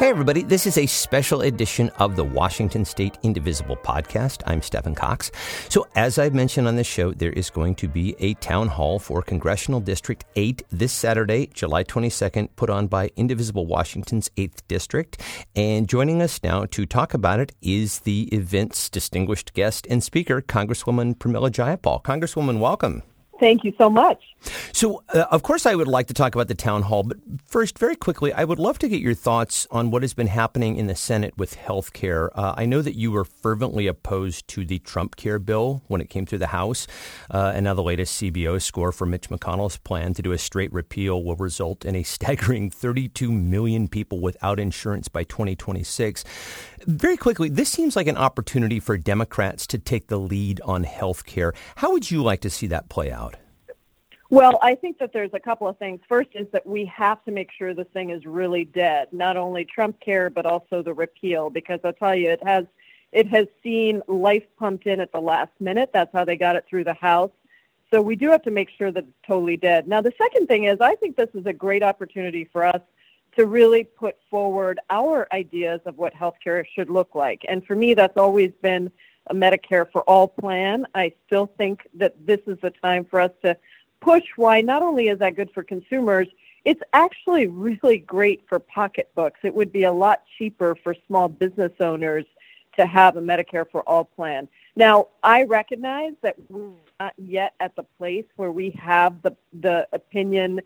Hey, everybody, this is a special edition of the Washington State Indivisible podcast. I'm Stephen Cox. So, as I've mentioned on this show, there is going to be a town hall for Congressional District 8 this Saturday, July 22nd, put on by Indivisible Washington's 8th District. And joining us now to talk about it is the event's distinguished guest and speaker, Congresswoman Pramila Jayapal. Congresswoman, welcome. Thank you so much. So, uh, of course, I would like to talk about the town hall, but first, very quickly, I would love to get your thoughts on what has been happening in the Senate with health care. Uh, I know that you were fervently opposed to the Trump care bill when it came through the House, uh, and now the latest CBO score for Mitch McConnell's plan to do a straight repeal will result in a staggering 32 million people without insurance by 2026. Very quickly, this seems like an opportunity for Democrats to take the lead on health care. How would you like to see that play out? Well, I think that there's a couple of things. First is that we have to make sure this thing is really dead, not only Trump care, but also the repeal, because I'll tell you, it has it has seen life pumped in at the last minute. That's how they got it through the House. So we do have to make sure that it's totally dead. Now, the second thing is I think this is a great opportunity for us to really put forward our ideas of what healthcare should look like. And for me, that's always been a Medicare for all plan. I still think that this is the time for us to push why not only is that good for consumers, it's actually really great for pocketbooks. It would be a lot cheaper for small business owners to have a Medicare for all plan. Now, I recognize that we're not yet at the place where we have the, the opinion,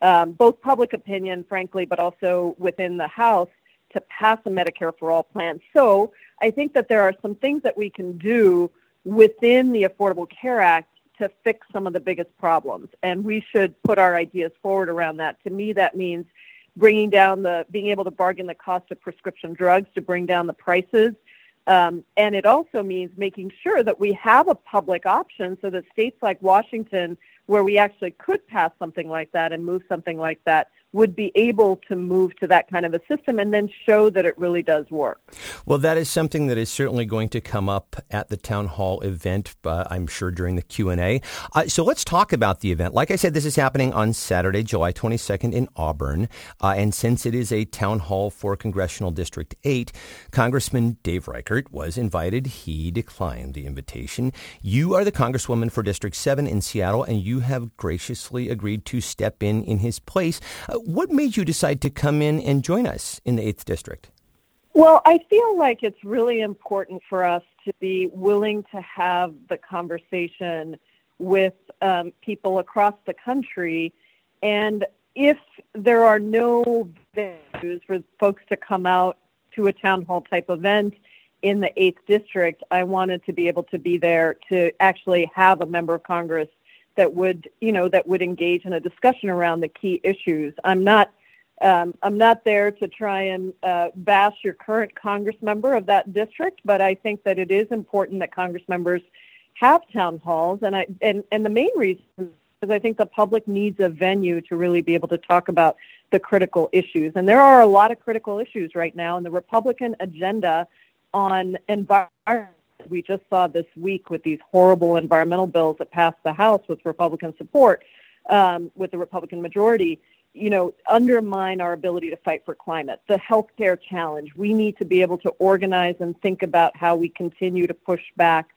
um, both public opinion, frankly, but also within the House to pass a Medicare for all plan. So I think that there are some things that we can do within the Affordable Care Act to fix some of the biggest problems. And we should put our ideas forward around that. To me, that means bringing down the, being able to bargain the cost of prescription drugs to bring down the prices. Um, and it also means making sure that we have a public option so that states like Washington, where we actually could pass something like that and move something like that, would be able to move to that kind of a system and then show that it really does work. Well, that is something that is certainly going to come up at the town hall event, uh, I'm sure during the Q&A. Uh, so let's talk about the event. Like I said, this is happening on Saturday, July 22nd in Auburn. Uh, and since it is a town hall for Congressional District 8, Congressman Dave Reichert was invited. He declined the invitation. You are the Congresswoman for District 7 in Seattle, and you have graciously agreed to step in in his place. What made you decide to come in and join us in the 8th District? Well, I feel like it's really important for us to be willing to have the conversation with um, people across the country. And if there are no venues for folks to come out to a town hall type event in the 8th District, I wanted to be able to be there to actually have a member of Congress that would, you know, that would engage in a discussion around the key issues. I'm not, um, I'm not there to try and uh, bash your current Congress member of that district, but I think that it is important that Congress members have town halls, and I, and and the main reason is I think the public needs a venue to really be able to talk about the critical issues, and there are a lot of critical issues right now, and the Republican agenda on environment we just saw this week with these horrible environmental bills that passed the House with Republican support, um, with the Republican majority, you know, undermine our ability to fight for climate. The healthcare challenge. We need to be able to organize and think about how we continue to push back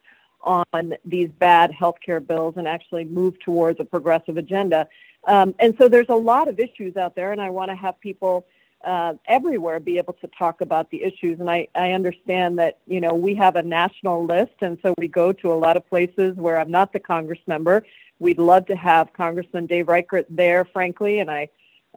on these bad healthcare bills and actually move towards a progressive agenda. Um, and so there's a lot of issues out there, and I want to have people uh, everywhere be able to talk about the issues. And I, I understand that, you know, we have a national list, and so we go to a lot of places where I'm not the Congress member. We'd love to have Congressman Dave Reichert there, frankly, and I,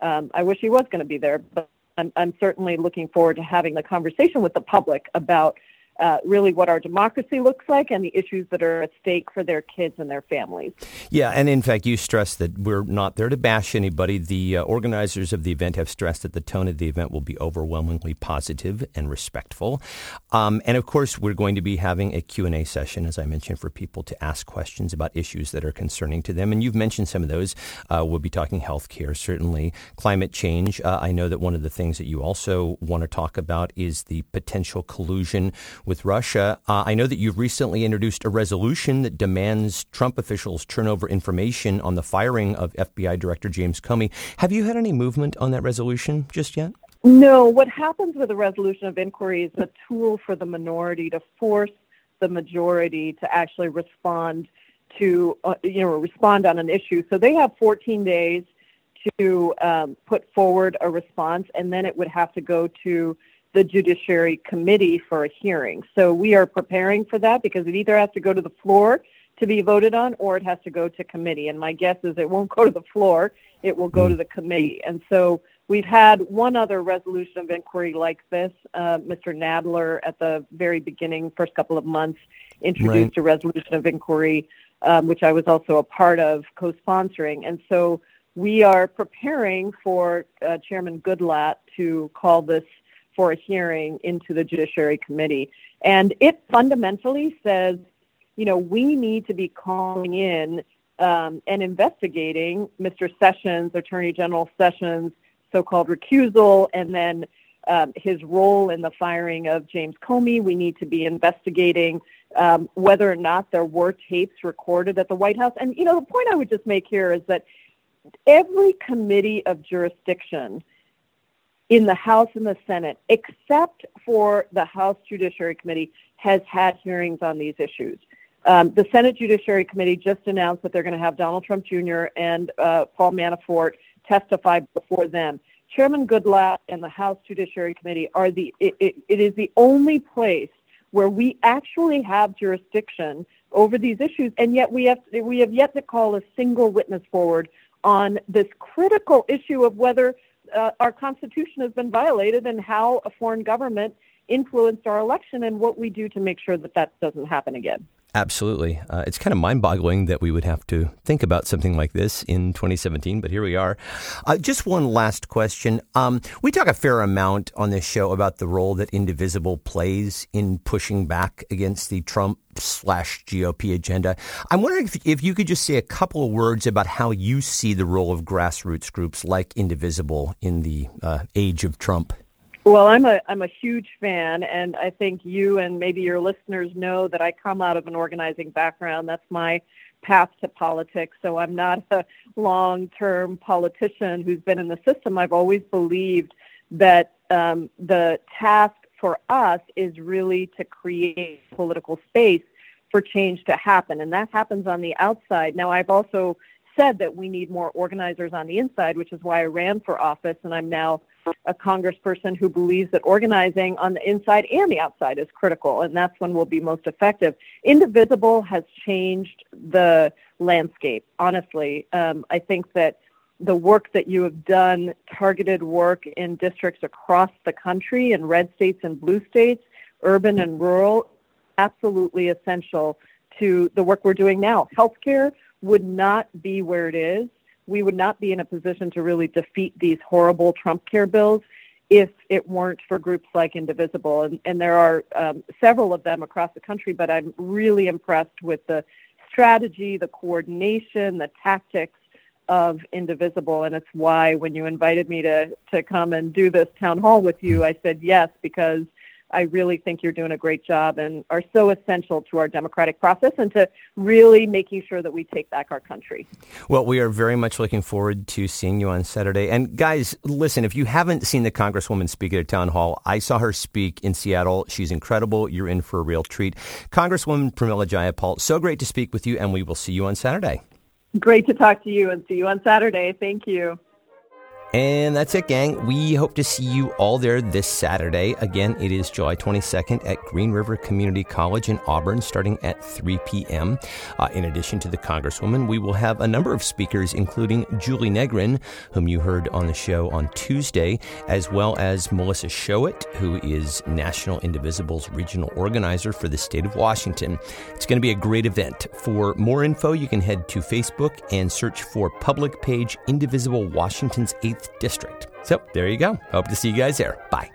um, I wish he was going to be there. But I'm, I'm certainly looking forward to having the conversation with the public about uh, really what our democracy looks like and the issues that are at stake for their kids and their families. Yeah, and in fact, you stressed that we're not there to bash anybody. The uh, organizers of the event have stressed that the tone of the event will be overwhelmingly positive and respectful. Um, and of course, we're going to be having a Q&A session, as I mentioned, for people to ask questions about issues that are concerning to them. And you've mentioned some of those. Uh, we'll be talking health care, certainly, climate change. Uh, I know that one of the things that you also want to talk about is the potential collusion with Russia. Uh, I know that you've recently introduced a resolution that demands Trump officials turn over information on the firing of FBI Director James Comey. Have you had any movement on that resolution just yet? No, what happens with a resolution of inquiry is a tool for the minority to force the majority to actually respond to, uh, you know, respond on an issue. So they have 14 days to um, put forward a response, and then it would have to go to the Judiciary Committee for a hearing. So we are preparing for that because it either has to go to the floor to be voted on or it has to go to committee. And my guess is it won't go to the floor, it will go to the committee. And so we've had one other resolution of inquiry like this. Uh, Mr. Nadler, at the very beginning, first couple of months, introduced right. a resolution of inquiry, um, which I was also a part of co sponsoring. And so we are preparing for uh, Chairman Goodlatte to call this for a hearing into the Judiciary Committee. And it fundamentally says, you know, we need to be calling in um, and investigating Mr. Sessions, Attorney General Sessions' so-called recusal, and then um, his role in the firing of James Comey. We need to be investigating um, whether or not there were tapes recorded at the White House. And, you know, the point I would just make here is that every committee of jurisdiction in the House and the Senate, except for the House Judiciary Committee, has had hearings on these issues. Um, the Senate Judiciary Committee just announced that they're going to have Donald Trump Jr. and uh, Paul Manafort testify before them. Chairman Goodlatte and the House Judiciary Committee are the it, it, it is the only place where we actually have jurisdiction over these issues, and yet we have we have yet to call a single witness forward on this critical issue of whether uh, our Constitution has been violated and how a foreign government influenced our election and what we do to make sure that that doesn't happen again. Absolutely. Uh, it's kind of mind boggling that we would have to think about something like this in 2017, but here we are. Uh, just one last question. Um, we talk a fair amount on this show about the role that Indivisible plays in pushing back against the Trump slash GOP agenda. I'm wondering if, if you could just say a couple of words about how you see the role of grassroots groups like Indivisible in the uh, age of Trump. Well, I'm a I'm a huge fan, and I think you and maybe your listeners know that I come out of an organizing background. That's my path to politics. So I'm not a long-term politician who's been in the system. I've always believed that um, the task for us is really to create political space for change to happen, and that happens on the outside. Now, I've also said that we need more organizers on the inside, which is why I ran for office, and I'm now a congressperson who believes that organizing on the inside and the outside is critical, and that's when we'll be most effective. Indivisible has changed the landscape, honestly. Um, I think that the work that you have done, targeted work in districts across the country, in red states and blue states, urban and rural, absolutely essential to the work we're doing now. Healthcare would not be where it is we would not be in a position to really defeat these horrible Trump care bills if it weren't for groups like Indivisible. And, and there are um, several of them across the country, but I'm really impressed with the strategy, the coordination, the tactics of Indivisible. And it's why when you invited me to, to come and do this town hall with you, I said yes, because I really think you're doing a great job and are so essential to our democratic process and to really making sure that we take back our country. Well, we are very much looking forward to seeing you on Saturday. And guys, listen, if you haven't seen the Congresswoman speak at a town hall, I saw her speak in Seattle. She's incredible. You're in for a real treat. Congresswoman Pramila Jayapal, so great to speak with you, and we will see you on Saturday. Great to talk to you and see you on Saturday. Thank you. And that's it, gang. We hope to see you all there this Saturday. Again, it is July 22nd at Green River Community College in Auburn, starting at 3 p.m. Uh, in addition to the Congresswoman, we will have a number of speakers, including Julie Negrin, whom you heard on the show on Tuesday, as well as Melissa Showett, who is National Indivisible's regional organizer for the state of Washington. It's going to be a great event. For more info, you can head to Facebook and search for public page Indivisible Washington's 8th District. So there you go. Hope to see you guys there. Bye.